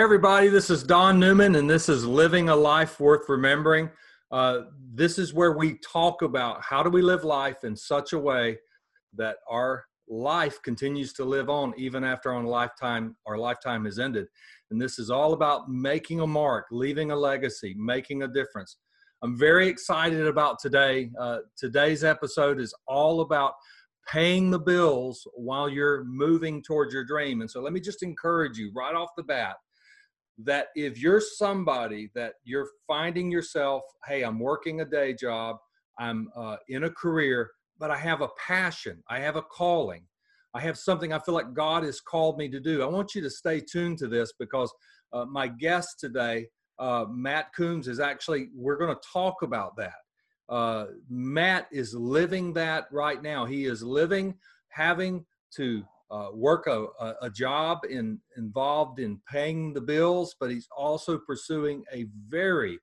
Hey, everybody, this is Don Newman, and this is Living a Life Worth Remembering. Uh, this is where we talk about how do we live life in such a way that our life continues to live on even after our lifetime our lifetime has ended. And this is all about making a mark leaving a legacy making a difference. I'm very excited about today. Uh, today's episode is all about paying the bills while you're moving towards your dream. And so let me just encourage you right off the bat that if you're somebody that you're finding yourself, hey, I'm working a day job, I'm uh, in a career, but I have a passion, I have a calling, I have something I feel like God has called me to do. I want you to stay tuned to this because uh, my guest today, uh, Matt Coombs, is actually, we're going to talk about that. Uh, Matt is living that right now. He is living, having to uh, work a, a, job in, involved in paying the bills, but he's also pursuing a very,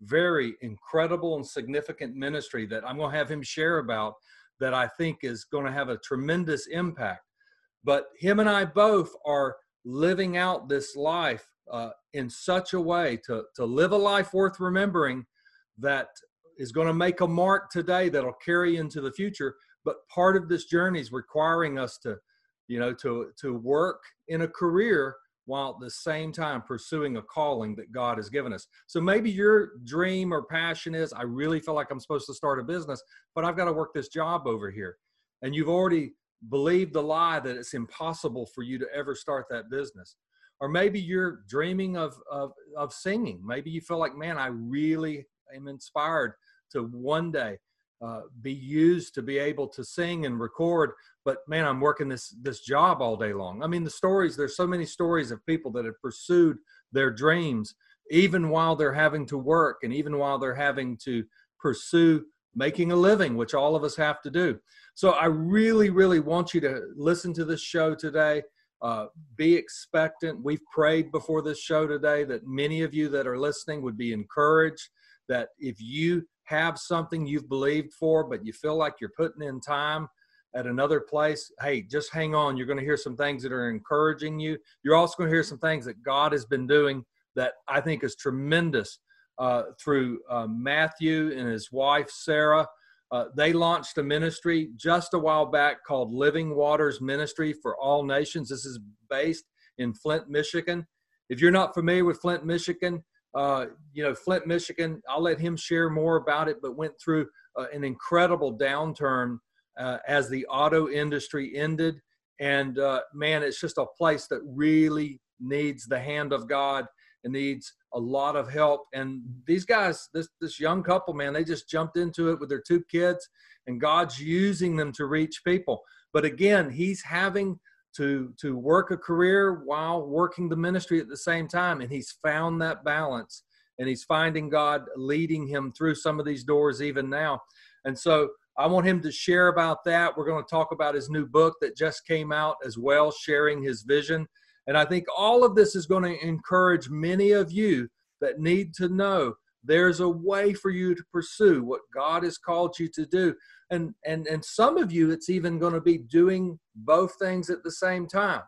very incredible and significant ministry that I'm going to have him share about that I think is going to have a tremendous impact. But him and I both are living out this life uh, in such a way to, to live a life worth remembering that is going to make a mark today that'll carry into the future. But part of this journey is requiring us to you know, to, to work in a career while at the same time pursuing a calling that God has given us. So maybe your dream or passion is, I really feel like I'm supposed to start a business, but I've got to work this job over here. And you've already believed the lie that it's impossible for you to ever start that business. Or maybe you're dreaming of, of, of singing. Maybe you feel like, man, I really am inspired to one day uh, be used to be able to sing and record but man i'm working this this job all day long. I mean the stories there's so many stories of people that have pursued their dreams even while they're having to work and even while they're having to pursue making a living which all of us have to do. So i really really want you to listen to this show today. Uh, be expectant. We've prayed before this show today that many of you that are listening would be encouraged that if you have something you've believed for, but you feel like you're putting in time at another place, hey, just hang on. You're going to hear some things that are encouraging you. You're also going to hear some things that God has been doing that I think is tremendous uh, through uh, Matthew and his wife, Sarah. Uh, they launched a ministry just a while back called Living Waters Ministry for All Nations. This is based in Flint, Michigan. If you're not familiar with Flint, Michigan, uh, you know, Flint, Michigan, I'll let him share more about it, but went through uh, an incredible downturn uh, as the auto industry ended. And uh, man, it's just a place that really needs the hand of God and needs a lot of help. And these guys, this this young couple, man, they just jumped into it with their two kids, and God's using them to reach people. But again, He's having to to work a career while working the ministry at the same time and he's found that balance and he's finding God leading him through some of these doors even now. And so I want him to share about that. We're going to talk about his new book that just came out as well sharing his vision. And I think all of this is going to encourage many of you that need to know there's a way for you to pursue what God has called you to do. And and and some of you it's even going to be doing both things at the same time.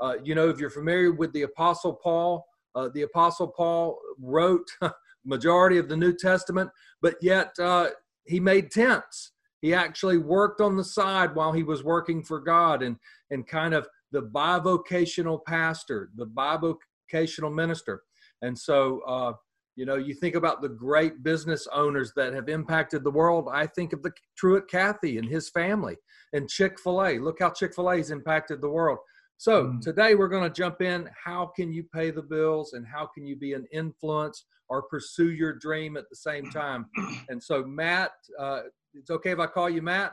Uh, you know if you're familiar with the apostle paul uh, the apostle paul wrote majority of the new testament but yet uh, he made tents. He actually worked on the side while he was working for god and and kind of the bivocational pastor the bivocational minister. And so uh, you know, you think about the great business owners that have impacted the world. I think of the Truett Cathy and his family and Chick fil A. Look how Chick fil A has impacted the world. So mm. today we're going to jump in. How can you pay the bills and how can you be an influence or pursue your dream at the same time? And so, Matt, uh, it's okay if I call you Matt?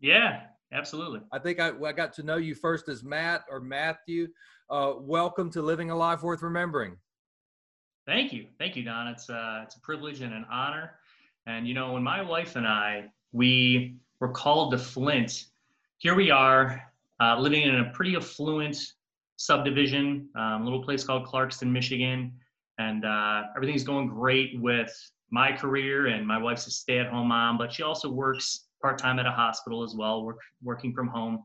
Yeah, absolutely. I think I, I got to know you first as Matt or Matthew. Uh, welcome to Living a Life Worth Remembering. Thank you, thank you, Don. It's uh, it's a privilege and an honor. And you know, when my wife and I we were called to Flint, here we are uh, living in a pretty affluent subdivision, um, little place called Clarkston, Michigan, and uh, everything's going great with my career. And my wife's a stay-at-home mom, but she also works part-time at a hospital as well, work, working from home.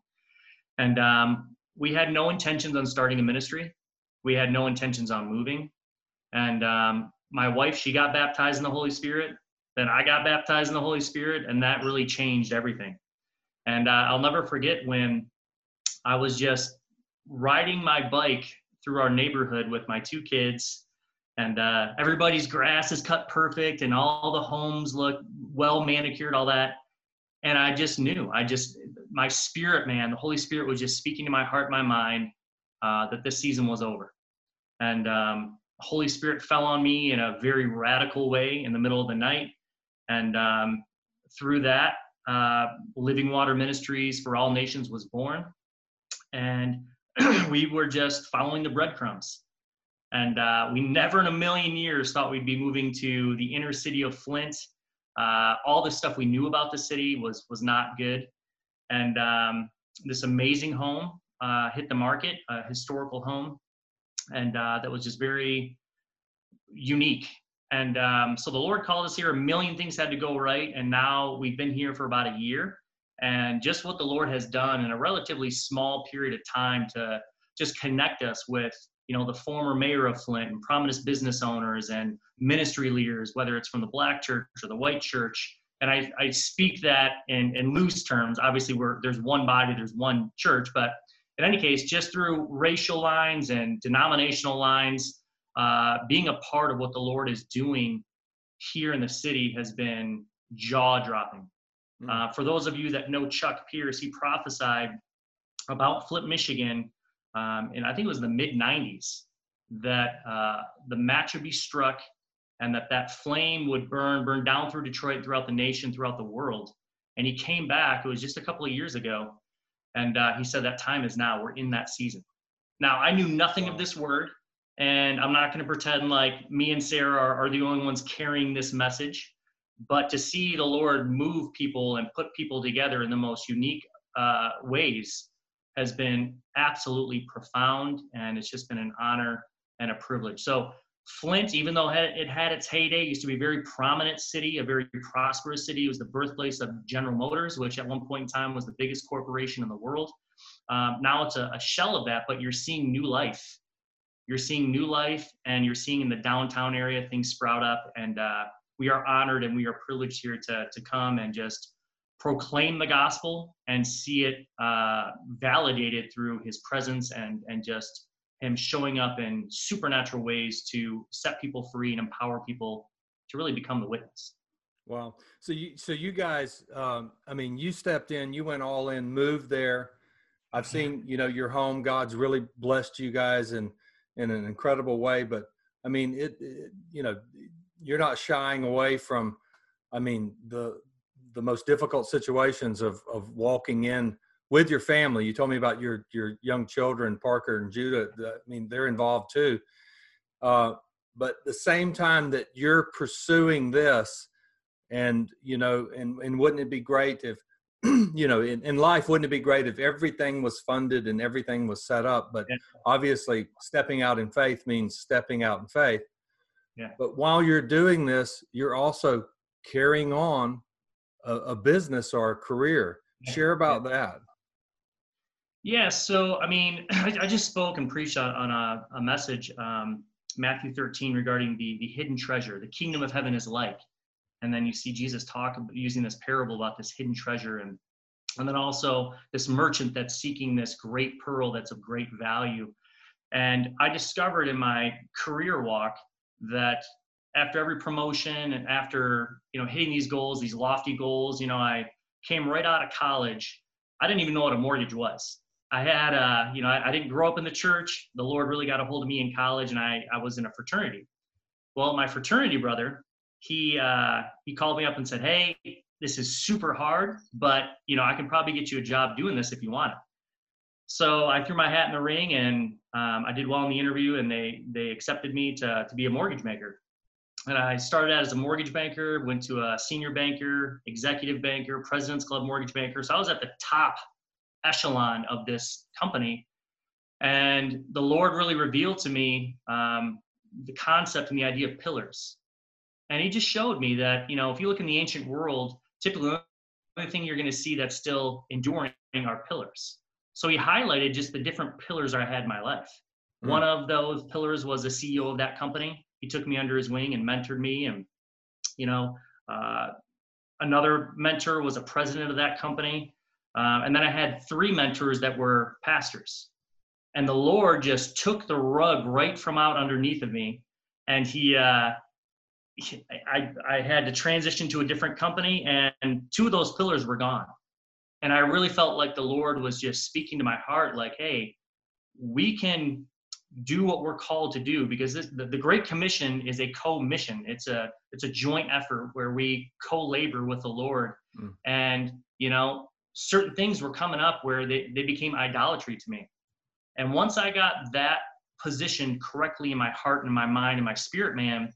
And um, we had no intentions on starting a ministry. we had no intentions on moving. And um, my wife, she got baptized in the Holy Spirit. Then I got baptized in the Holy Spirit, and that really changed everything. And uh, I'll never forget when I was just riding my bike through our neighborhood with my two kids, and uh, everybody's grass is cut perfect, and all the homes look well manicured, all that. And I just knew, I just, my spirit, man, the Holy Spirit was just speaking to my heart, my mind, uh, that this season was over. And um, Holy Spirit fell on me in a very radical way in the middle of the night. And um, through that, uh, Living Water Ministries for All Nations was born. And we were just following the breadcrumbs. And uh, we never in a million years thought we'd be moving to the inner city of Flint. Uh, all the stuff we knew about the city was was not good. And um, this amazing home uh, hit the market, a historical home, and uh, that was just very unique. And um, so the Lord called us here. A million things had to go right, and now we've been here for about a year. And just what the Lord has done in a relatively small period of time to just connect us with, you know, the former mayor of Flint and prominent business owners and ministry leaders, whether it's from the Black Church or the White Church. And I, I speak that in, in loose terms. Obviously, we're, there's one body, there's one church, but in any case, just through racial lines and denominational lines, uh, being a part of what the Lord is doing here in the city has been jaw dropping. Hmm. Uh, for those of you that know Chuck Pierce, he prophesied about Flint, Michigan, um, and I think it was the mid 90s, that uh, the match would be struck and that that flame would burn, burn down through Detroit, throughout the nation, throughout the world. And he came back, it was just a couple of years ago, and uh, he said that time is now. We're in that season. Now, I knew nothing of this word, and I'm not going to pretend like me and Sarah are, are the only ones carrying this message. But to see the Lord move people and put people together in the most unique uh, ways has been absolutely profound, and it's just been an honor and a privilege. So, Flint, even though it had its heyday, used to be a very prominent city, a very prosperous city. It was the birthplace of General Motors, which at one point in time was the biggest corporation in the world. Um, now it's a, a, shell of that, but you're seeing new life. You're seeing new life, and you're seeing in the downtown area things sprout up. And uh, we are honored and we are privileged here to, to come and just proclaim the gospel and see it uh, validated through his presence and, and just him showing up in supernatural ways to set people free and empower people to really become the witness. Wow. So you, so you guys, um, I mean, you stepped in, you went all in, moved there. I've seen, you know, your home. God's really blessed you guys in in an incredible way. But I mean, it, it you know, you're not shying away from, I mean, the the most difficult situations of of walking in with your family. You told me about your your young children, Parker and Judah. I mean, they're involved too. Uh, but the same time that you're pursuing this, and you know, and and wouldn't it be great if you know, in, in life, wouldn't it be great if everything was funded and everything was set up? But yeah. obviously, stepping out in faith means stepping out in faith. Yeah. But while you're doing this, you're also carrying on a, a business or a career. Yeah. Share about that. Yeah, so I mean, I, I just spoke and preached on, a, a, message, um, Matthew 13, regarding the, the hidden treasure. The kingdom of heaven is like. And then you see Jesus talk using this parable about this hidden treasure. And, and then also this merchant that's seeking this great pearl that's of great value. And I discovered in my career walk that after every promotion and after you know hitting these goals these lofty goals you know i came right out of college i didn't even know what a mortgage was I had, uh, you know, I, I, didn't grow up in the church. The Lord really got a hold of me in college, and I, I was in a fraternity. Well, my fraternity brother, he, uh, he called me up and said, "Hey, this is super hard, but you know, I can probably get you a job doing this if you want it." So I threw my hat in the ring, and um, I did well in the interview, and they they accepted me to to be a mortgage maker. And I started out as a mortgage banker, went to a senior banker, executive banker, President's Club mortgage banker. So I was at the top echelon of this company. And the Lord really revealed to me um, the concept and the idea of pillars. And He just showed me that, you know, if you look in the ancient world, typically the only thing you're going to see that's still enduring are pillars. So He highlighted just the different pillars I had in my life. Mm. One of those pillars was the CEO of that company. He took me under his wing and mentored me. And, you know, uh, another mentor was a president of that company. Uh, and then I had three mentors that were pastors. And the Lord just took the rug right from out underneath of me. And he, uh, I, I had to transition to a different company, and two of those pillars were gone. And I really felt like the Lord was just speaking to my heart, like, hey, we can do what we're called to do because this, the, the Great Commission is a co-mission. It's a it's a joint effort where we co-labor with the Lord. Mm. And you know, certain things were coming up where they, they became idolatry to me. And once I got that positioned correctly in my heart and my mind and my spirit, man,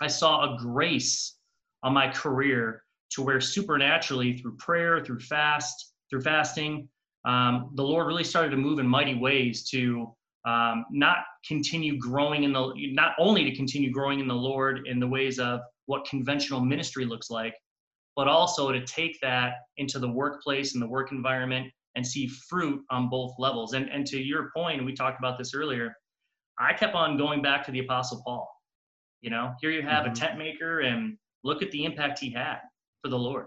I saw a grace on my career to where supernaturally through prayer, through fast, through fasting, um, the Lord really started to move in mighty ways to um, not continue growing in the, not only to continue growing in the Lord in the ways of what conventional ministry looks like, but also to take that into the workplace and the work environment and see fruit on both levels. And, and to your point, we talked about this earlier, I kept on going back to the Apostle Paul. You know, here you have mm-hmm. a tent maker, and look at the impact he had for the Lord.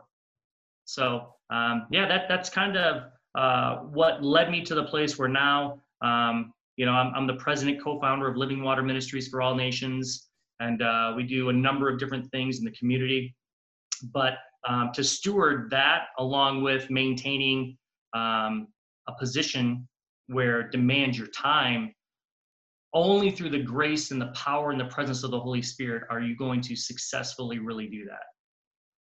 So, um, yeah, that that's kind of uh, what led me to the place where now, um, you know, I'm, I'm, the president, co-founder of Living Water Ministries for All Nations, and uh, we do a number of different things in the community. But um, to steward that along with maintaining um, a position where demands your time. Only through the grace and the power and the presence of the holy spirit are you going to successfully really do that.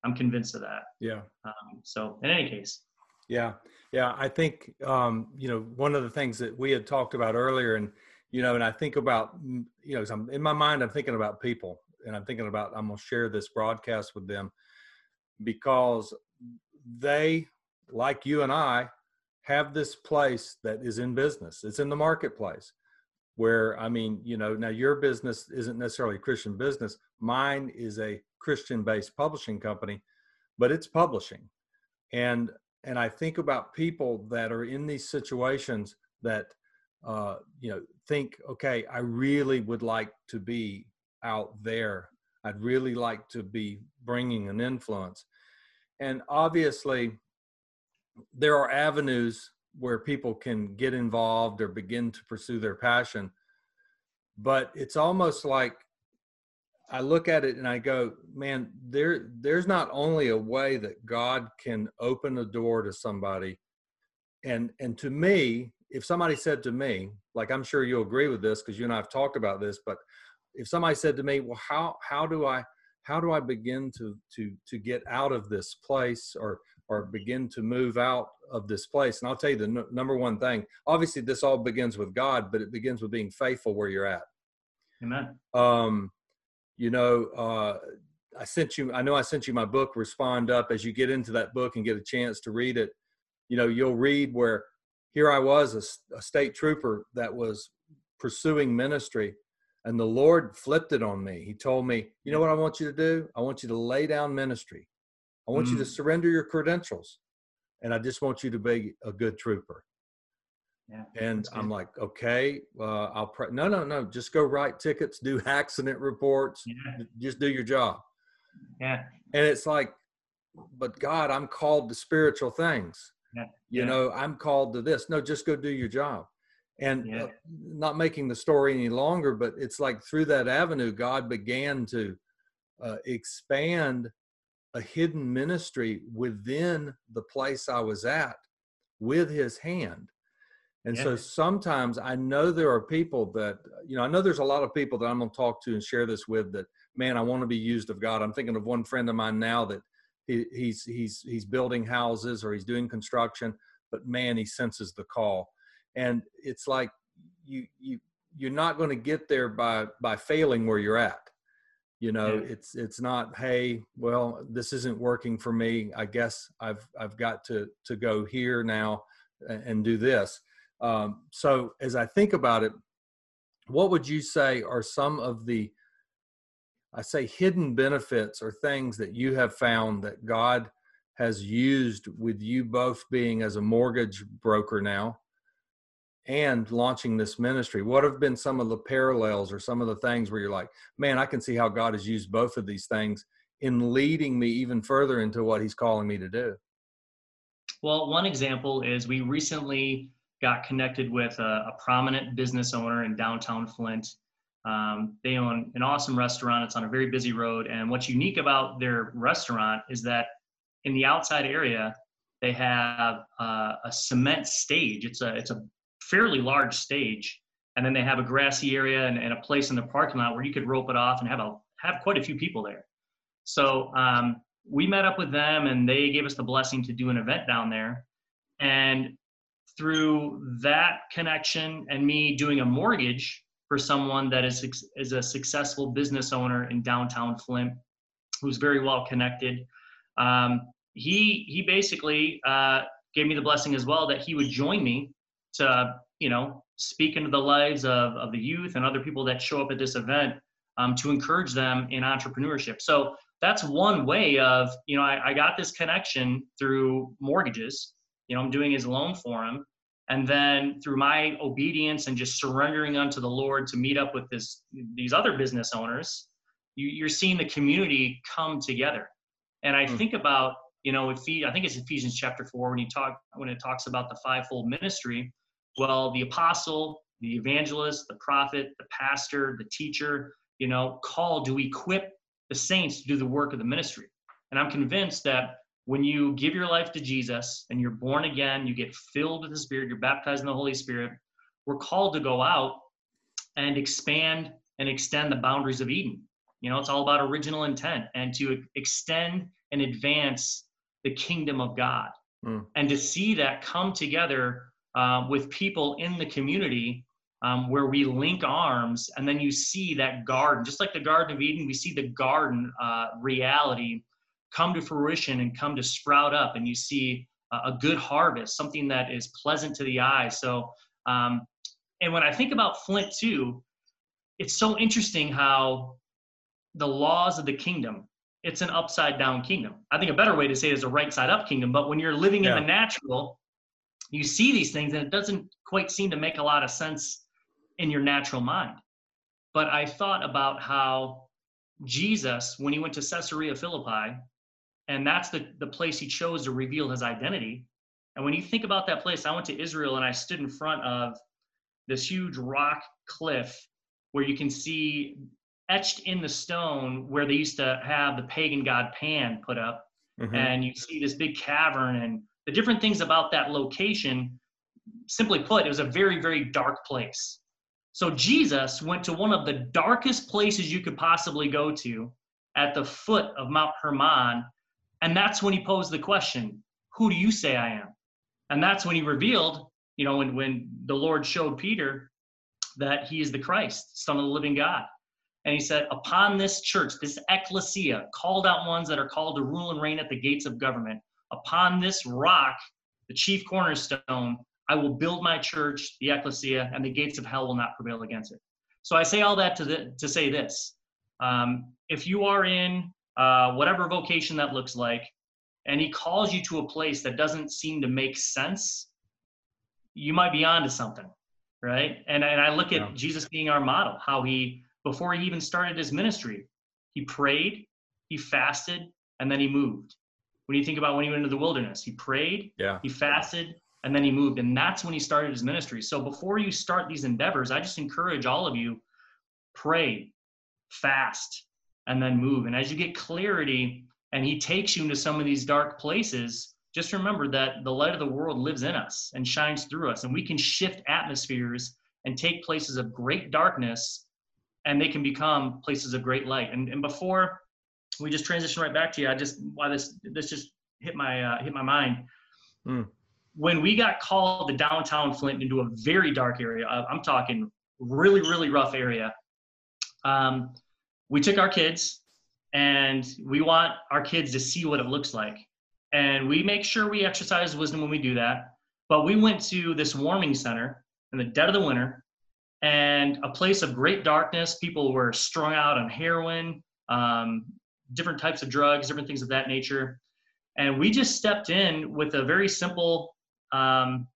I'm convinced of that. Yeah. Um, so in any case. Yeah. Yeah i think um, you know one of the things that we had talked about earlier and you know and i think about you know I'm, in my mind i'm thinking about people and i'm thinking about i'm going to share this broadcast with them because they like you and i have this place that is in business. It's in the marketplace where i mean you know now your business isn't necessarily a christian business. Mine is a christian based publishing company but it's publishing. And and i think about people that are in these situations that uh you know think okay i really would like to be out there i'd really like to be bringing an influence and obviously there are avenues where people can get involved or begin to pursue their passion. But it's almost like I look at it and I go, man, there there's not only a way that God can open a door to somebody. And and to me, if somebody said to me, like I'm sure you'll agree with this because you and I have talked about this, but if somebody said to me, well, how how do I how do I begin to to to get out of this place or or begin to move out of this place. And I'll tell you the n- number one thing. Obviously, this all begins with God, but it begins with being faithful where you're at. Amen. Um, you know, uh, I sent you. I know I sent you my book. Respond up as you get into that book and get a chance to read it. You know, you'll read where here I was, a, a state trooper that was pursuing ministry, and the Lord flipped it on me. He told me, "You know what I want you to do? I want you to lay down ministry." I want mm. you to mm. surrender your credentials, and I just want you to be a good trooper. Yeah, and I'm like, okay, uh, I'll pray. No, no, no. Just go write tickets, do accident reports, yeah. just do your job. Yeah. And it's like, but God, I'm called to spiritual things. Yeah. You yeah. know, I'm called to this. No, just go do your job. And yeah. uh, not making the story any longer, but it's like through that avenue, God began to uh, expand a hidden ministry within the place I was at with his hand. And yeah. so sometimes I know there are people that, you know, I know there's a lot of people that I'm going to talk to and share this with that, man, I want to be used of God. I'm thinking of one friend of mine now that he, he's, he's, he's building houses or he's doing construction, but man, he senses the call. And it's like you, you, you're not going to get there by, by failing where you're at. You know yeah. it's it's not hey well this isn't working for me. I guess i've i've got to to go here now and do this. Um, so as i think about it what would you say are some of the i say hidden benefits or things that you have found that god has used with you both being as a mortgage broker now and launching this ministry? What have been some of the parallels or some of the things where you're like, man, I can see how God has used both of these things in leading me even further into what He's calling me to do? Well, one example is we recently got connected with a, a prominent business owner in downtown Flint. Um, they own an awesome restaurant. It's on a very busy road. And what's unique about their restaurant is that in the outside area, they have uh, a cement stage. It's a it's a fairly large stage, and then they have a grassy area and, and a place in the parking lot where you could rope it off and have a have quite a few people there. So um, we met up with them, and they gave us the blessing to do an event down there. And through that connection and me doing a mortgage for someone that is is a successful business owner in downtown Flint, who's very well connected. Um, he he basically uh, gave me the blessing as well that he would join me to you know speak into the lives of of the youth and other people that show up at this event um, to encourage them in entrepreneurship. So that's one way of you know I, I got this connection through mortgages. You know I'm doing his loan for him, and then through my obedience and just surrendering unto the lord to meet up with this these other business owners you, are seeing the community come together and i mm. think about you know if he, i think it's ephesians chapter 4 when he talk when it talks about the fivefold ministry well the apostle the evangelist the prophet the pastor the teacher you know call to equip the saints to do the work of the ministry and i'm convinced that when you give your life to Jesus and you're born again, you get filled with the Spirit, you're baptized in the Holy Spirit, we're called to go out and expand and extend the boundaries of Eden. You know, it's all about original intent and to extend and advance the kingdom of God. Mm. And to see that come together uh, with people in the community um, where we link arms, and then you see that garden, just like the Garden of Eden, we see the garden uh, reality come to fruition and come to sprout up and you see a, good harvest something that is pleasant to the eye so um, and when i think about flint too it's so interesting how the laws of the kingdom it's an upside down kingdom. I think a better way to say it is a right side up kingdom but when you're living yeah. in the natural you see these things and it doesn't quite seem to make a lot of sense in your natural mind. But i thought about how jesus when he went to caesarea philippi and that's the, the place he chose to reveal his identity. And when you think about that place i went to israel and i stood in front of this huge rock cliff where you can see etched in the stone where they used to have the pagan god pan put up mm-hmm. and you see this big cavern and the different things about that location simply put it was a very very dark place so jesus went to one of the darkest places you could possibly go to at the foot of mount hermon and that's when he posed the question, Who do you say I am? And that's when he revealed, you know, when, when the Lord showed Peter that he is the Christ, Son of the living God. And he said, Upon this church, this ecclesia, called out ones that are called to rule and reign at the gates of government, upon this rock, the chief cornerstone, I will build my church, the ecclesia, and the gates of hell will not prevail against it. So I say all that to, the, to say this. Um, if you are in uh, whatever vocation that looks like, and he calls you to a place that doesn't seem to make sense, you might be onto something, right? And and I look at yeah. Jesus being our model, how he before he even started his ministry, he prayed, he fasted, and then he moved. When you think about when he went into the wilderness, he prayed, yeah. he fasted, and then he moved. And that's when he started his ministry. So before you start these endeavors, I just encourage all of you pray, fast, and then move. And as you get clarity and he takes you into some of these dark places, just remember that the light of the world lives in us and shines through us. And we can shift atmospheres and take places of great darkness and they can become places of great light. And, and before we just transition right back to you, I just, why this, this just hit my, uh, hit my mind. Mm. When we got called to downtown Flint into a very dark area, I'm talking really, really rough area. Um, we took our kids and we want our kids to see what it looks like. And we make sure we exercise wisdom when we do that. But we went to this warming center in the dead of the winter and a place of great darkness. People were strung out on heroin, um, different types of drugs, different things of that nature. And we just stepped in with a very simple, um,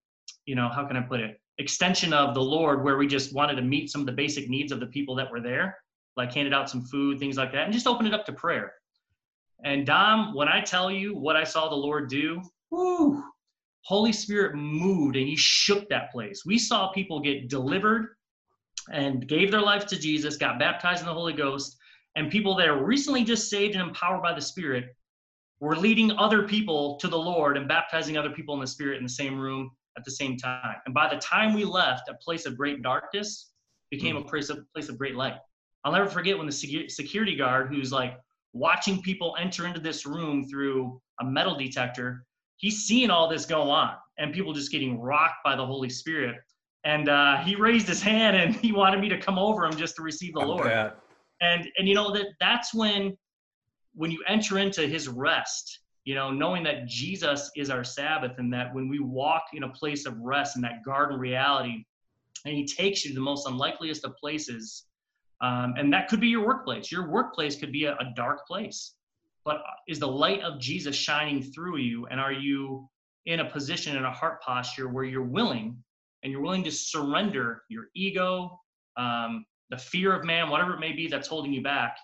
you know, how can I put it? extension of the Lord where we just wanted to meet some of the basic needs of the people that were there, like handed out some food, things like that, and just opened it up to prayer. And Don, when I tell you what I saw the Lord do, whoo, Holy Spirit moved and he shook that place. We saw people get delivered and gave their life to Jesus, got baptized in the Holy Ghost, and people that are recently just saved and empowered by the Spirit were leading other people to the Lord and baptizing other people in the Spirit in the same room at the same time. And by the time we left, a place of great darkness became mm. a place of place of great light. I'll never forget when the security guard, who's like watching people enter into this room through a metal detector, he's seeing all this go on and people just getting rocked by the Holy Spirit. And uh, he raised his hand and he wanted me to come over him just to receive the Lord. And and you know that that's when when you enter into His rest, you know, knowing that Jesus is our Sabbath and that when we walk in a place of rest in that garden reality, and He takes you to the most unlikeliest of places, um, and that could be your workplace. Your workplace could be a, a dark place, but is the light of Jesus shining through you, and are you in a position in a heart posture where you're willing and you're willing to surrender your ego, um, the fear of man, whatever it may be that's holding you back,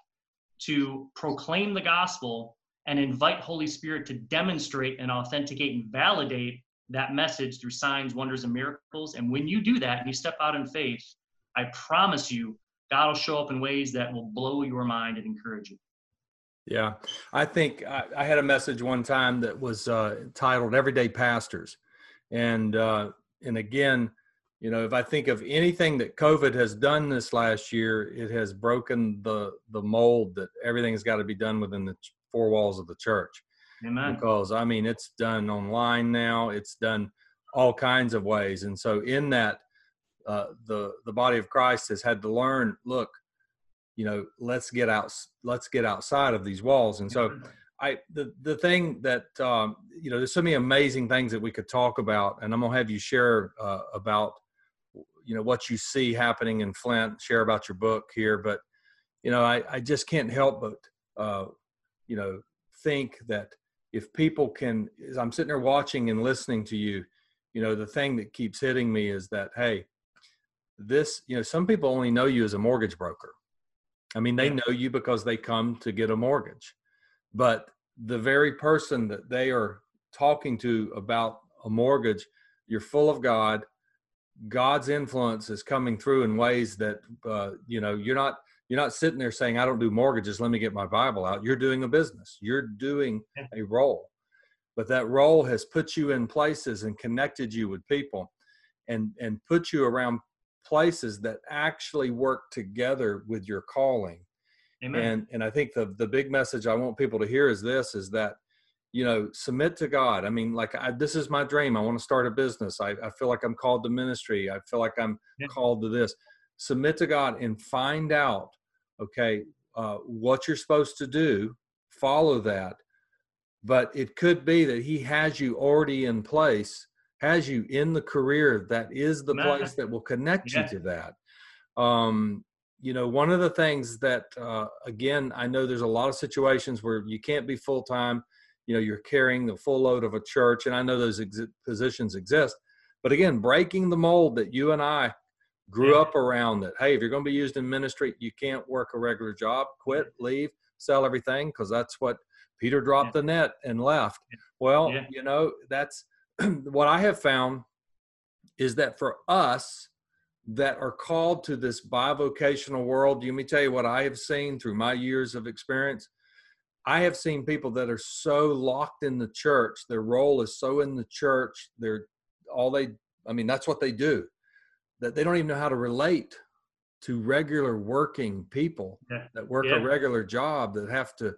to proclaim the gospel and invite Holy Spirit to demonstrate and authenticate and validate that message through signs, wonders, and miracles. And when you do that and you step out in faith, I promise you, God will show up in ways that will blow your mind and encourage you. Yeah, I think I, I had a message one time that was uh, titled "Everyday Pastors," and uh, and again, you know, if I think of anything that COVID has done this last year, it has broken the the mold that everything has got to be done within the four walls of the church. Amen. Because I mean, it's done online now. It's done all kinds of ways, and so in that, uh, the the body of Christ has had to learn. Look, you know, let's get out. Let's get outside of these walls, and so. I the the thing that um, you know, there's so many amazing things that we could talk about, and I'm gonna have you share uh, about you know what you see happening in Flint. Share about your book here, but you know I, I just can't help but uh, you know think that if people can, as I'm sitting there watching and listening to you, you know the thing that keeps hitting me is that hey, this you know some people only know you as a mortgage broker. I mean they know you because they come to get a mortgage, but the very person that they are talking to about a mortgage, you're full of God God's influence is coming through in ways that uh, you know you're not you're not sitting there saying I don't do mortgages. Let me get my Bible out. You're doing a business. You're doing a role, but that role has put you in places and connected you with people, and and put you around places that actually work together with your calling. Amen. And and I think the the big message I want people to hear is this: is that you know submit to god. I mean like I, this is my dream. I want to start a business. I, I feel like i'm called to ministry. I feel like i'm yeah. called to this. Submit to god and find out okay uh, what you're supposed to do. Follow that. But it could be that he has you already in place has you in the career that is the place that will connect yeah. you to that. Um, you know one of the things that uh, again i know there's a lot of situations where you can't be full-time you know you're carrying the full load of a church and i know those ex- positions exist but again breaking the mold that you and i grew yeah. up around that hey if you're going to be used in ministry you can't work a regular job quit leave sell everything because that's what peter dropped yeah. the net and left well yeah. you know that's what i have found is that for us that are called to this bivocational world let me tell you what i have seen through my years of experience I have seen people that are so locked in the church, their role is so in the church, they're all they, I mean, that's what they do, that they don't even know how to relate to regular working people yeah. that work yeah. a regular job that have to,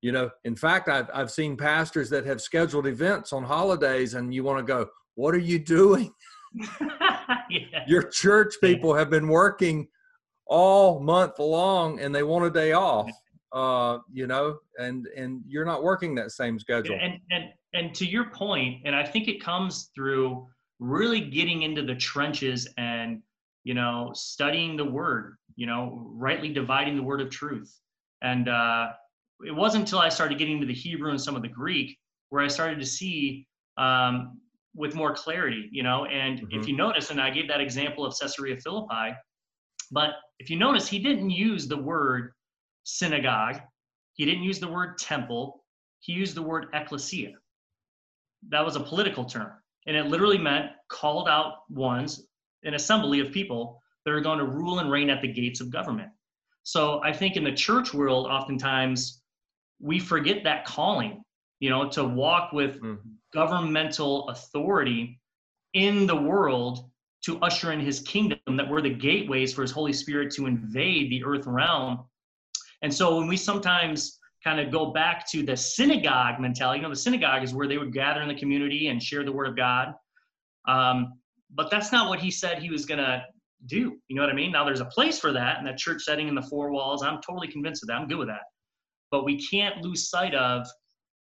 you know, in fact, I've, I've seen pastors that have scheduled events on holidays and you want to go, what are you doing? yeah. Your church people have been working all month long and they want a day off uh, you know, and and you're not working that same schedule. And and and to your point, and I think it comes through really getting into the trenches and you know studying the word, you know, rightly dividing the word of truth. And uh, it wasn't until I started getting into the Hebrew and some of the Greek where I started to see um, with more clarity, you know. And mm-hmm. if you notice, and I gave that example of Caesarea Philippi, but if you notice, he didn't use the word synagogue, he didn't use the word temple, he used the word ecclesia. That was a political term, and it literally meant called out ones, an assembly of people that are going to rule and reign at the gates of government. So I think in the church world, oftentimes we forget that calling, you know, to walk with mm-hmm. governmental authority in the world to usher in his kingdom, that we're the gateways for his Holy Spirit to invade the earth realm. And so when we sometimes kind of go back to the synagogue mentality, you know, the synagogue is where they would gather in the community and share the word of God. Um, but that's not what he said he was going to do. You know what I mean? Now there's a place for that in that church setting in the four walls. I'm totally convinced of that. I'm good with that. But we can't lose sight of,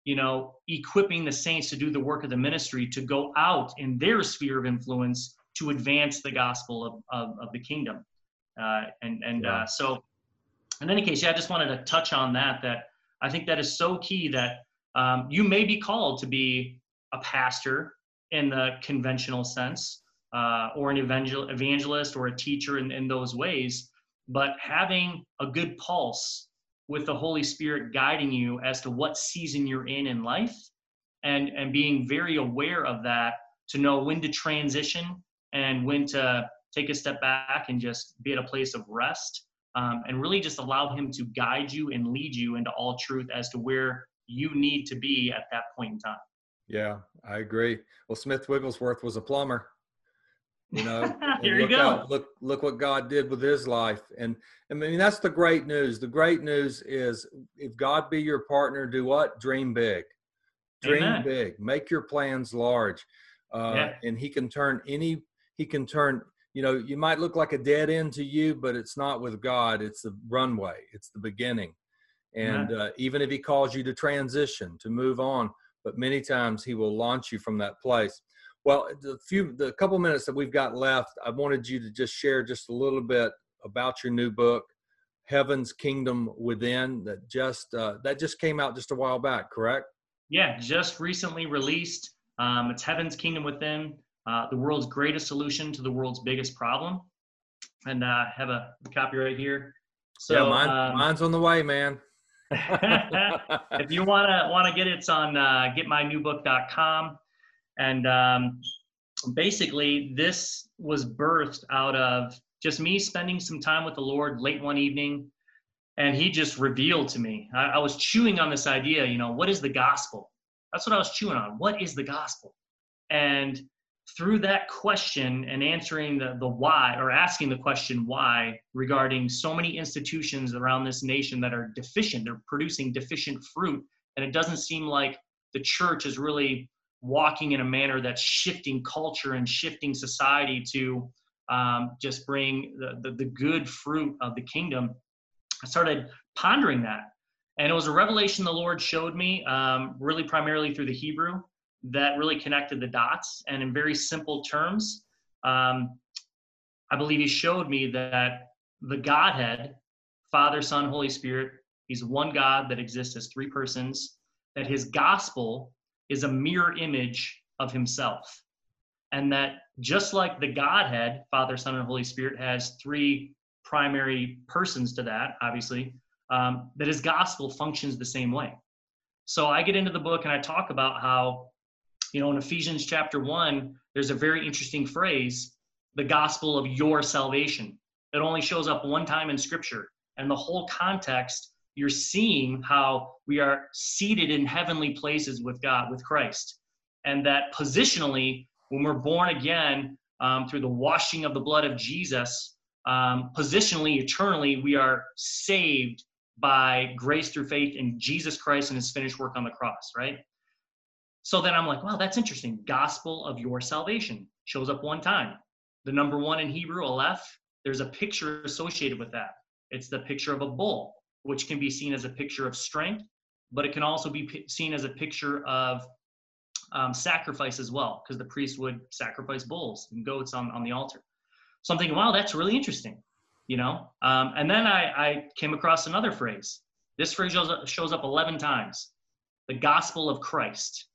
you know, equipping the saints to do the work of the ministry to go out in their sphere of influence to advance the gospel of, of, of the kingdom. Uh, and and yeah. uh, so, in any case, yeah, I just wanted to touch on that. That I think that is so key that um, you may be called to be a pastor in the conventional sense, uh, or an evangel- evangelist or a teacher in, in those ways, but having a good pulse with the Holy Spirit guiding you as to what season you're in in life and, and being very aware of that to know when to transition and when to take a step back and just be at a place of rest um, and really just allow Him to guide you and lead you into all truth as to where you need to be at that point in time. Yeah, I agree. Well, Smith Wigglesworth was a plumber. You know, here you go. look, look what God did with his life, and I mean that's the great news. The great news is if God be your partner, do what? Dream big, dream Amen. big, make your plans large, uh, yeah. and He can turn any. He can turn. You know, you might look like a dead end to you, but it's not with God. It's the runway. It's the beginning, and uh, even if He calls you to transition, to move on, but many times He will launch you from that place. Well, the few, the couple minutes that we've got left, I wanted you to just share just a little bit about your new book, Heaven's Kingdom Within, that just uh, that just came out just a while back, correct? Yeah, just recently released. Um, it's Heaven's Kingdom Within, uh, the world's greatest solution to the world's biggest problem, and uh, have a copy right here. So yeah, mine, um, mine's on the way, man. if you wanna wanna get it, it's on uh, getmynewbook.com. And um, basically, this was birthed out of just me spending some time with the Lord late one evening. And he just revealed to me. I, I was chewing on this idea, you know, what is the gospel? That's what I was chewing on. What is the gospel? And through that question and answering the, the why or asking the question why regarding so many institutions around this nation that are deficient, they're producing deficient fruit. And it doesn't seem like the church is really walking in a manner that's shifting culture and shifting society to um, just bring the, the, the, good fruit of the kingdom. I started pondering that. And it was a revelation the Lord showed me, um, really primarily through the Hebrew, that really connected the dots. And in very simple terms, um, I believe He showed me that the Godhead, Father, Son, Holy Spirit, He's one God that exists as three persons, that His gospel is a mirror image of himself. And that just like the Godhead, Father, Son, and Holy Spirit, has three primary persons to that, obviously, um, that his gospel functions the same way. So I get into the book and I talk about how, you know, in Ephesians chapter one, there's a very interesting phrase, the gospel of your salvation. It only shows up one time in scripture. And the whole context you're seeing how we are seated in heavenly places with God, with Christ. And that positionally, when we're born again um, through the washing of the blood of Jesus, um, positionally, eternally, we are saved by grace through faith in Jesus Christ and his finished work on the cross, right? So then I'm like, wow, that's interesting. Gospel of your salvation shows up one time. The number one in Hebrew, Aleph, there's a picture associated with that. It's the picture of a bull which can be seen as a picture of strength, but it can also be p- seen as a picture of um, sacrifice as well, because the priest would sacrifice bulls and goats on, on the altar. So I'm thinking, wow, that's really interesting, you know? Um, and then I, I came across another phrase. This phrase shows up, shows up 11 times the gospel of Christ.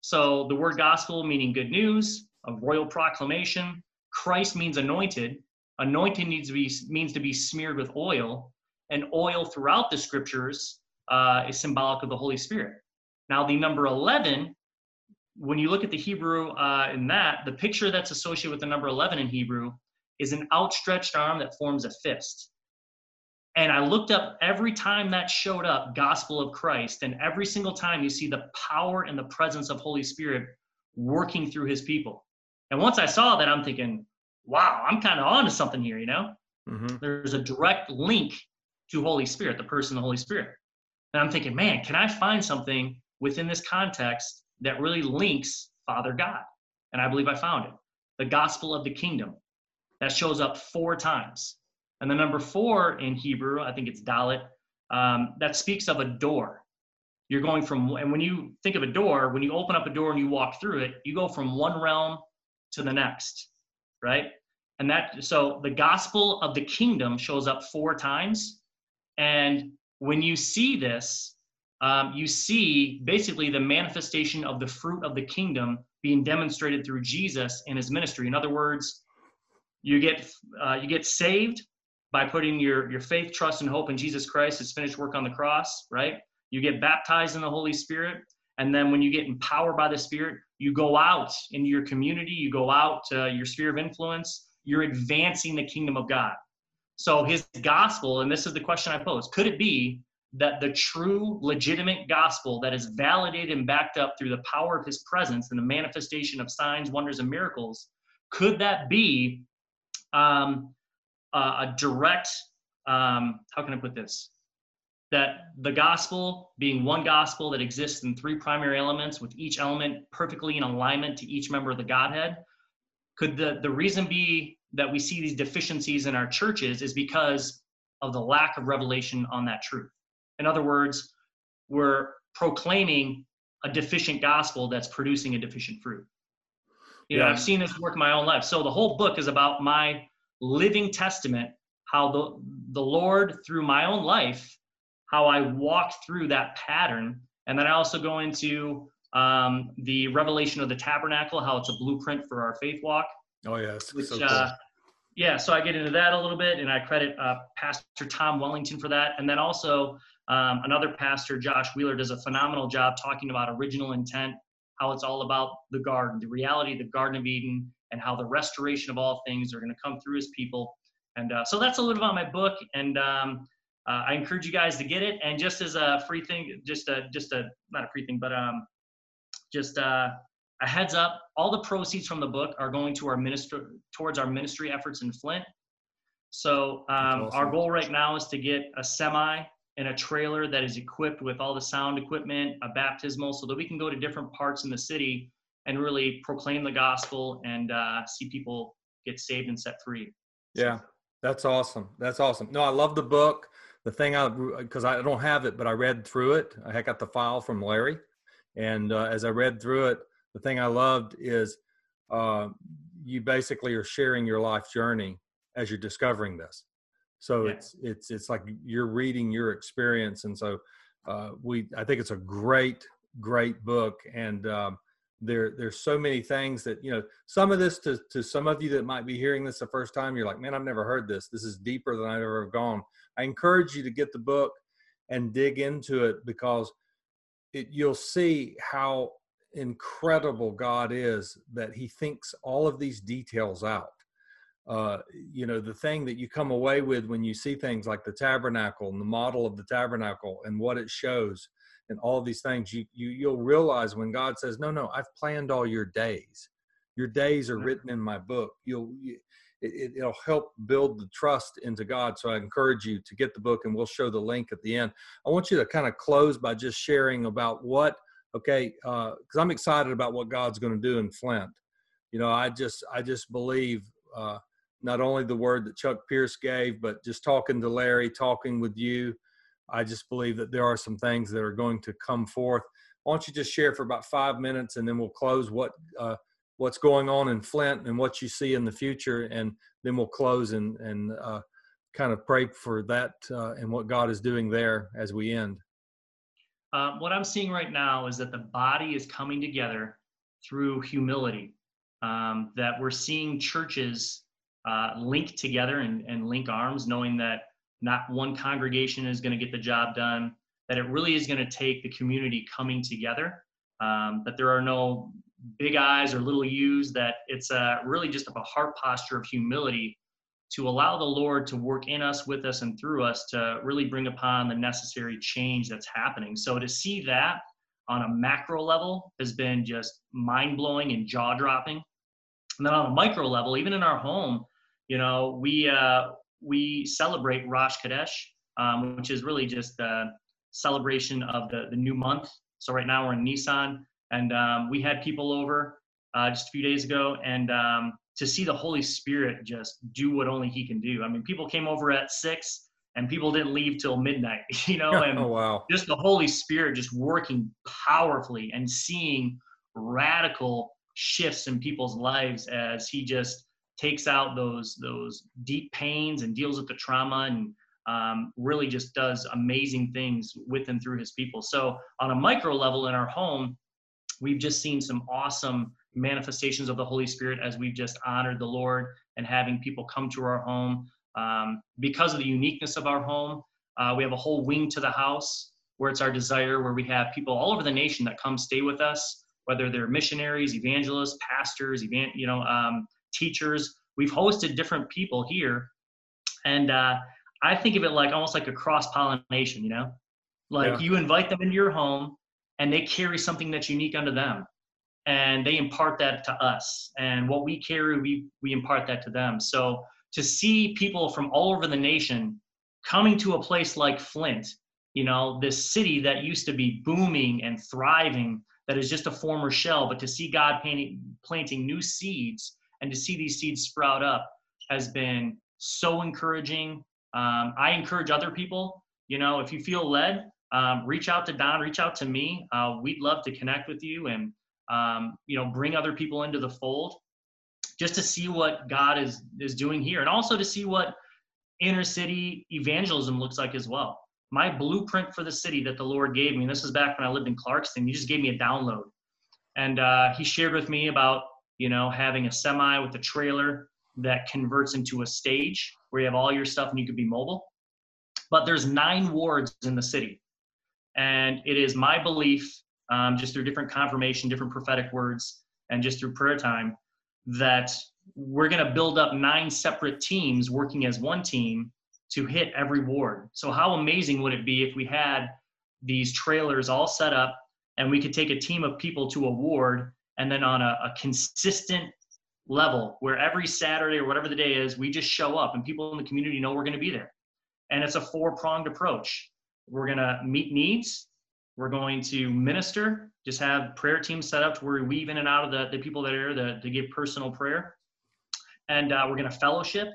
So the word gospel meaning good news, a royal proclamation. Christ means anointed. Anointed needs to be means to be smeared with oil, and oil throughout the scriptures uh, is symbolic of the Holy Spirit. Now the number eleven, when you look at the Hebrew uh, in that, the picture that's associated with the number eleven in Hebrew is an outstretched arm that forms a fist. And I looked up every time that showed up, gospel of Christ, and every single time you see the power and the presence of Holy Spirit working through his people. And once I saw that, I'm thinking, wow, I'm kind of on to something here, you know? Mm-hmm. There's a direct link to Holy Spirit, the person of the Holy Spirit. And I'm thinking, man, can I find something within this context that really links Father God? And I believe I found it. The gospel of the kingdom. That shows up four times. And the number four in Hebrew, I think it's Dalet, um, that speaks of a door. You're going from, and when you think of a door, when you open up a door and you walk through it, you go from one realm to the next, right? And that, so the gospel of the kingdom shows up four times. And when you see this, um, you see basically the manifestation of the fruit of the kingdom being demonstrated through Jesus in his ministry. In other words, you get uh, you get saved by putting your your faith, trust, and hope in Jesus Christ, his finished work on the cross, right? You get baptized in the Holy Spirit, and then when you get empowered by the Spirit, you go out into your community, you go out to your sphere of influence, you're advancing the kingdom of God. So his gospel, and this is the question I pose, could it be that the true legitimate gospel that is validated and backed up through the power of his presence and the manifestation of signs, wonders, and miracles, could that be um, uh, a direct, um, how can I put this? That the gospel being one gospel that exists in three primary elements, with each element perfectly in alignment to each member of the Godhead. Could the, the reason be that we see these deficiencies in our churches is because of the lack of revelation on that truth? In other words, we're proclaiming a deficient gospel that's producing a deficient fruit. You know, I've seen this work in my own life. So the whole book is about my living testament, how the, the Lord, through my own life, how I walked through that pattern. And then I also go into um, the revelation of the tabernacle, how it's a blueprint for our faith walk. Oh, yes. Which, so cool. uh, yeah, so I get into that a little bit, and I credit uh, Pastor Tom Wellington for that. And then also um, another pastor, Josh Wheeler, does a phenomenal job talking about original intent how it's all about the garden, the reality of the Garden of Eden, and how the restoration of all things are going to come through his people. And uh, so that's a little about my book, and um, uh, I encourage you guys to get it. And just as a free thing, just a just a not a free thing, but um, just uh, a heads up: all the proceeds from the book are going to our minister towards our ministry efforts in Flint. So um, awesome. our goal right now is to get a semi and a trailer that is equipped with all the sound equipment, a baptismal, so that we can go to different parts in the city and really proclaim the gospel and uh, see people get saved and set free. Yeah, that's awesome. That's awesome. No, I love the book. The thing I, because I don't have it, but I read through it. I got the file from Larry. And uh, as I read through it, the thing I loved is uh, you basically are sharing your life journey as you're discovering this. So yeah. it's it's it's like you're reading your experience, and so uh, we I think it's a great great book, and um, there there's so many things that you know some of this to to some of you that might be hearing this the first time you're like man I've never heard this this is deeper than I've ever gone. I encourage you to get the book and dig into it because it, you'll see how incredible God is that He thinks all of these details out. Uh, you know the thing that you come away with when you see things like the tabernacle and the model of the tabernacle and what it shows and all these things you, you you'll realize when god says no no i've planned all your days. Your days are written in my book. You'll you, it, it'll help build the trust into god so i encourage you to get the book and we'll show the link at the end i want you to kind of close by just sharing about what okay because uh, i'm excited about what god's going to do in flint you know i just i just believe uh, not only the word that Chuck Pierce gave, but just talking to Larry, talking with you. I just believe that there are some things that are going to come forth. Why don't you just share for about five minutes, and then we'll close what uh, what's going on in Flint and what you see in the future, and then we'll close and and uh, kind of pray for that uh, and what God is doing there as we end. Uh, what I'm seeing right now is that the body is coming together through humility. Um, that we're seeing churches uh, link together and, and link arms, knowing that not one congregation is going to get the job done, that it really is going to take the community coming together, um, that there are no big eyes or little U's, that it's uh, really just a heart posture of humility to allow the Lord to work in us, with us, and through us to really bring upon the necessary change that's happening. So to see that on a macro level has been just mind blowing and jaw dropping. And then on a micro level, even in our home, you know, we uh, we celebrate Rosh Chodesh, um, which is really just a celebration of the the new month. So right now we're in Nisan, and um, we had people over uh, just a few days ago, and um, to see the Holy Spirit just do what only He can do. I mean, people came over at six, and people didn't leave till midnight. You know, and oh, wow. just the Holy Spirit just working powerfully and seeing radical shifts in people's lives as He just takes out those those deep pains and deals with the trauma and um, really just does amazing things with and through his people. So on a micro level in our home, we've just seen some awesome manifestations of the Holy Spirit as we've just honored the Lord and having people come to our home. Um, because of the uniqueness of our home, uh, we have a whole wing to the house where it's our desire, where we have people all over the nation that come stay with us, whether they're missionaries, evangelists, pastors, evan- you know, um, teachers. We've hosted different people here, and uh, I think of it like almost like a cross pollination. You know, like yeah. you invite them into your home, and they carry something that's unique unto them and they impart that to us. And what we carry we we impart that to them. So to see people from all over the nation coming to a place like flint you know this city that used to be booming and thriving that is just a former shell but to see god planting, planting new seeds and to see these seeds sprout up has been so encouraging. Um, i encourage other people you know if you feel led um, reach out to don reach out to me uh, we'd love to connect with you and um, you know, bring other people into the fold just to see what God is is doing here, and also to see what inner city evangelism looks like as well. My blueprint for the city that the Lord gave me, this is back when I lived in Clarkston. He just gave me a download, and uh, He shared with me about you know having a semi with a trailer that converts into a stage where you have all your stuff and you could be mobile. But there's nine wards in the city, and it is my belief um, just through different confirmation, different prophetic words, and just through prayer time, that we're going to build up nine separate teams working as one team to hit every ward. So, how amazing would it be if we had these trailers all set up and we could take a team of people to a ward and then on a, a consistent level where every Saturday or whatever the day is, we just show up and people in the community know we're going to be there. And it's a four pronged approach. We're going to meet needs, we're going to minister, just have prayer teams set up to where we weave in and out of the, the people that are there to, give personal prayer. And uh, we're going to fellowship,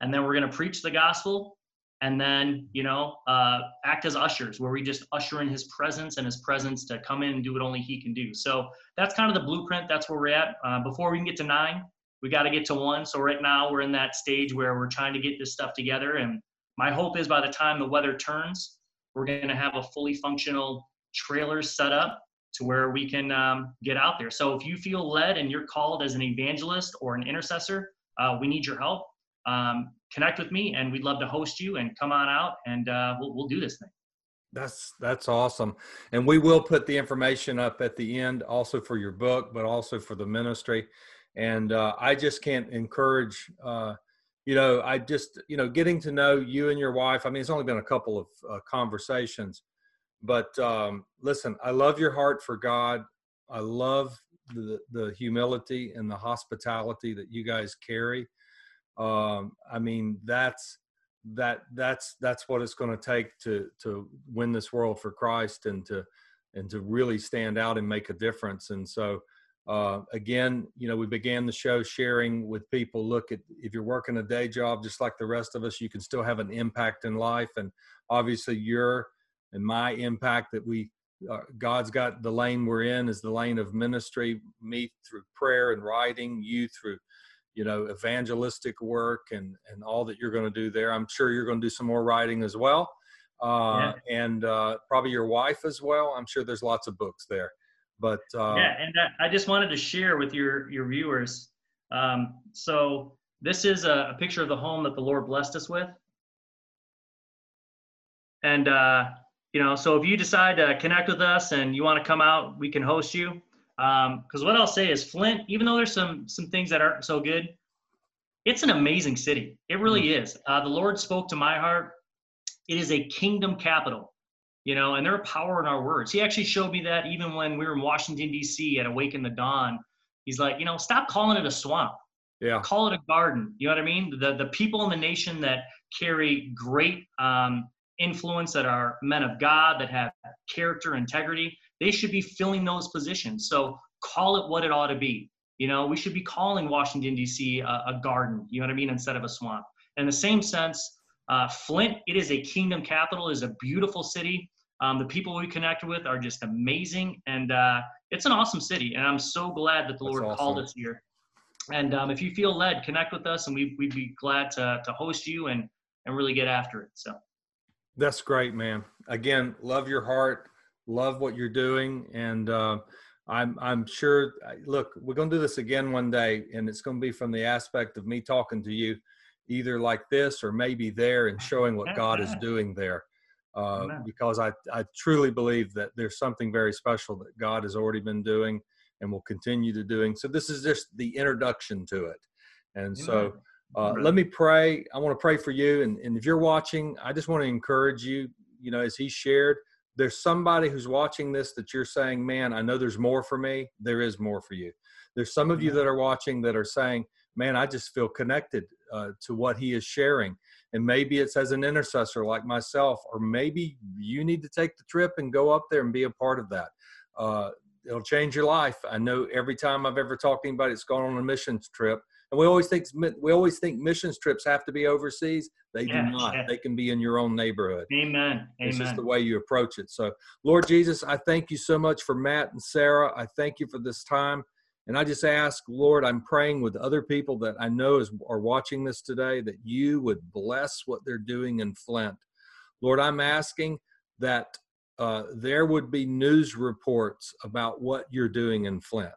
and then we're going to preach the gospel, and then, you know, uh, act as ushers, where we just usher in his presence and his presence to come in and do what only he can do. So that's kind of the blueprint. That's where we're at. Uh, before we can get to nine, we got to get to one. So right now we're in that stage where we're trying to get this stuff together. And my hope is by the time the weather turns, we're going to have a fully functional trailer set up to where we can um, get out there. So if you feel led and you're called as an evangelist or an intercessor, uh, we need your help. Um, connect with me, and we'd love to host you and come on out, and uh, we'll, we'll do this thing. That's that's awesome, and we will put the information up at the end, also for your book, but also for the ministry. And uh, I just can't encourage uh, you know, I just, you know, getting to know you and your wife. I mean, it's only been a couple of uh, conversations, but um, listen, I love your heart for God. I love the the humility and the hospitality that you guys carry. Um, I mean, that's that that's that's what it's going to take to to win this world for Christ and to and to really stand out and make a difference. And so, uh, again, you know, we began the show sharing with people. Look at if you're working a day job, just like the rest of us, you can still have an impact in life. And obviously, your and my impact that we uh, God's got the lane we're in is the lane of ministry. Me through prayer and writing, you through you know evangelistic work and and all that you're going to do there. I'm sure you're going to do some more writing as well. uh, yeah. and uh, probably your wife as well. I'm sure there's lots of books there. But uh, yeah, and I just wanted to share with your your viewers. Um, so this is a, a, picture of the home that the Lord blessed us with, and uh, you know, so if you decide to connect with us and you want to come out, we can host you. Because um, what I'll say is Flint, even though there's some some things that aren't so good, it's an amazing city. It really mm-hmm. is. Uh, the Lord spoke to my heart. It is a kingdom capital, you know, and there are power in our words. He actually showed me that even when we were in Washington D.C. at Awaken the Dawn. He's like, you know, stop calling it a swamp. Yeah. Call it a garden. You know what I mean? The the people in the nation that carry great um, influence, that are men of God, that have character, integrity, they should be filling those positions. So call it what it ought to be. You know, we should be calling Washington, D.C. A, a garden, you know what I mean, instead of a swamp. In the same sense, uh, Flint, it is a kingdom capital, is a beautiful city. Um, the people we connect with are just amazing, and uh, it's an awesome city. And I'm so glad that the That's Lord awesome. called us here. And um, if you feel led, connect with us, and we, we'd be glad to, to host you and, and really get after it. So. That's great, man. Again, love your heart, love what you're doing, and uh, I'm I'm sure. Look, we're gonna do this again one day, and it's gonna be from the aspect of me talking to you, either like this or maybe there, and showing what God is doing there. Uh, because I I truly believe that there's something very special that God has already been doing and will continue to doing. So this is just the introduction to it, and so. Uh, let me pray. I want to pray for you. And, and if you're watching, I just want to encourage you, you know, as he shared, there's somebody who's watching this that you're saying, man, I know there's more for me. There is more for you. There's some of you that are watching that are saying, man, I just feel connected uh, to what he is sharing. And maybe it's as an intercessor like myself, or maybe you need to take the trip and go up there and be a part of that. Uh, it'll change your life. I know every time I've ever talked to anybody that's gone on a missions trip, and we always think we always think missions trips have to be overseas. They do not. They can be in your own neighborhood. Amen. It's Amen. just the way you approach it. So, Lord Jesus, I thank you so much for Matt and Sarah. I thank you for this time. And I just ask, Lord, I'm praying with other people that I know is, are watching this today that you would bless what they're doing in Flint. Lord, I'm asking that uh, there would be news reports about what you're doing in Flint,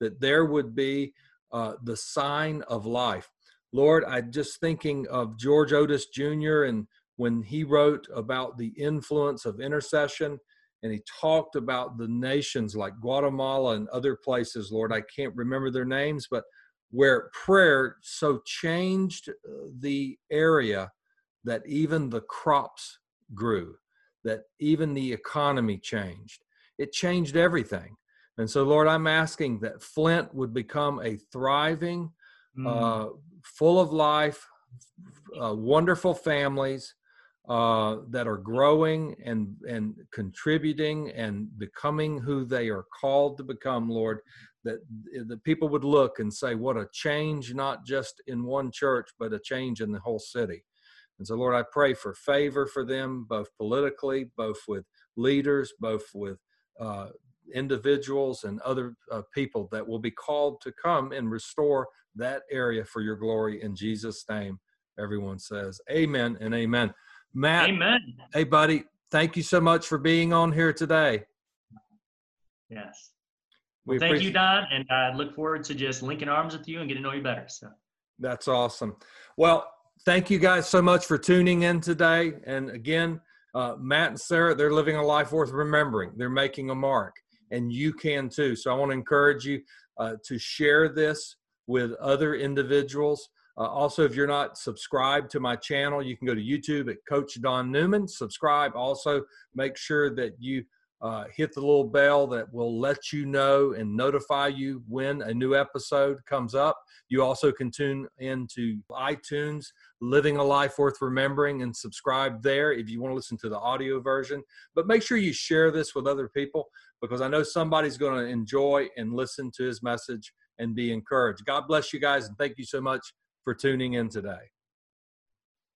that there would be uh, the sign of life. Lord, I'm just thinking of George Otis Jr. and when he wrote about the influence of intercession and he talked about the nations like Guatemala and other places, Lord, I can't remember their names, but where prayer so changed uh, the area that even the crops grew, that even the economy changed. It changed everything. And so, Lord, I'm asking that Flint would become a thriving, mm. uh, full of life, uh, wonderful families uh, that are growing and and contributing and becoming who they are called to become, Lord. That the people would look and say, "What a change! Not just in one church, but a change in the whole city." And so, Lord, I pray for favor for them, both politically, both with leaders, both with uh, individuals and other uh, people that will be called to come and restore that area for your glory in Jesus' name. Everyone says, Amen and Amen. Matt, Amen. Hey, buddy, thank you so much for being on here today. Yes. Well, thank you, Don, and I look forward to just linking arms with you and getting to know you better. So that's awesome. Well, thank you guys so much for tuning in today. And again, uh, Matt and Sarah, they're living a life worth remembering. They're making a mark and you can too. So I want to encourage you uh, to share this with other individuals. Uh, also, if you're not subscribed to my channel, you can go to YouTube at Coach Don Newman. Subscribe. Also, make sure that you uh, hit the little bell that will let you know and notify you when a new episode comes up. You also can tune into iTunes, Living a Life Worth Remembering, and subscribe there if you want to listen to the audio version. But make sure you share this with other people because I know somebody's going to enjoy and listen to his message and be encouraged. God bless you guys, and thank you so much for tuning in today.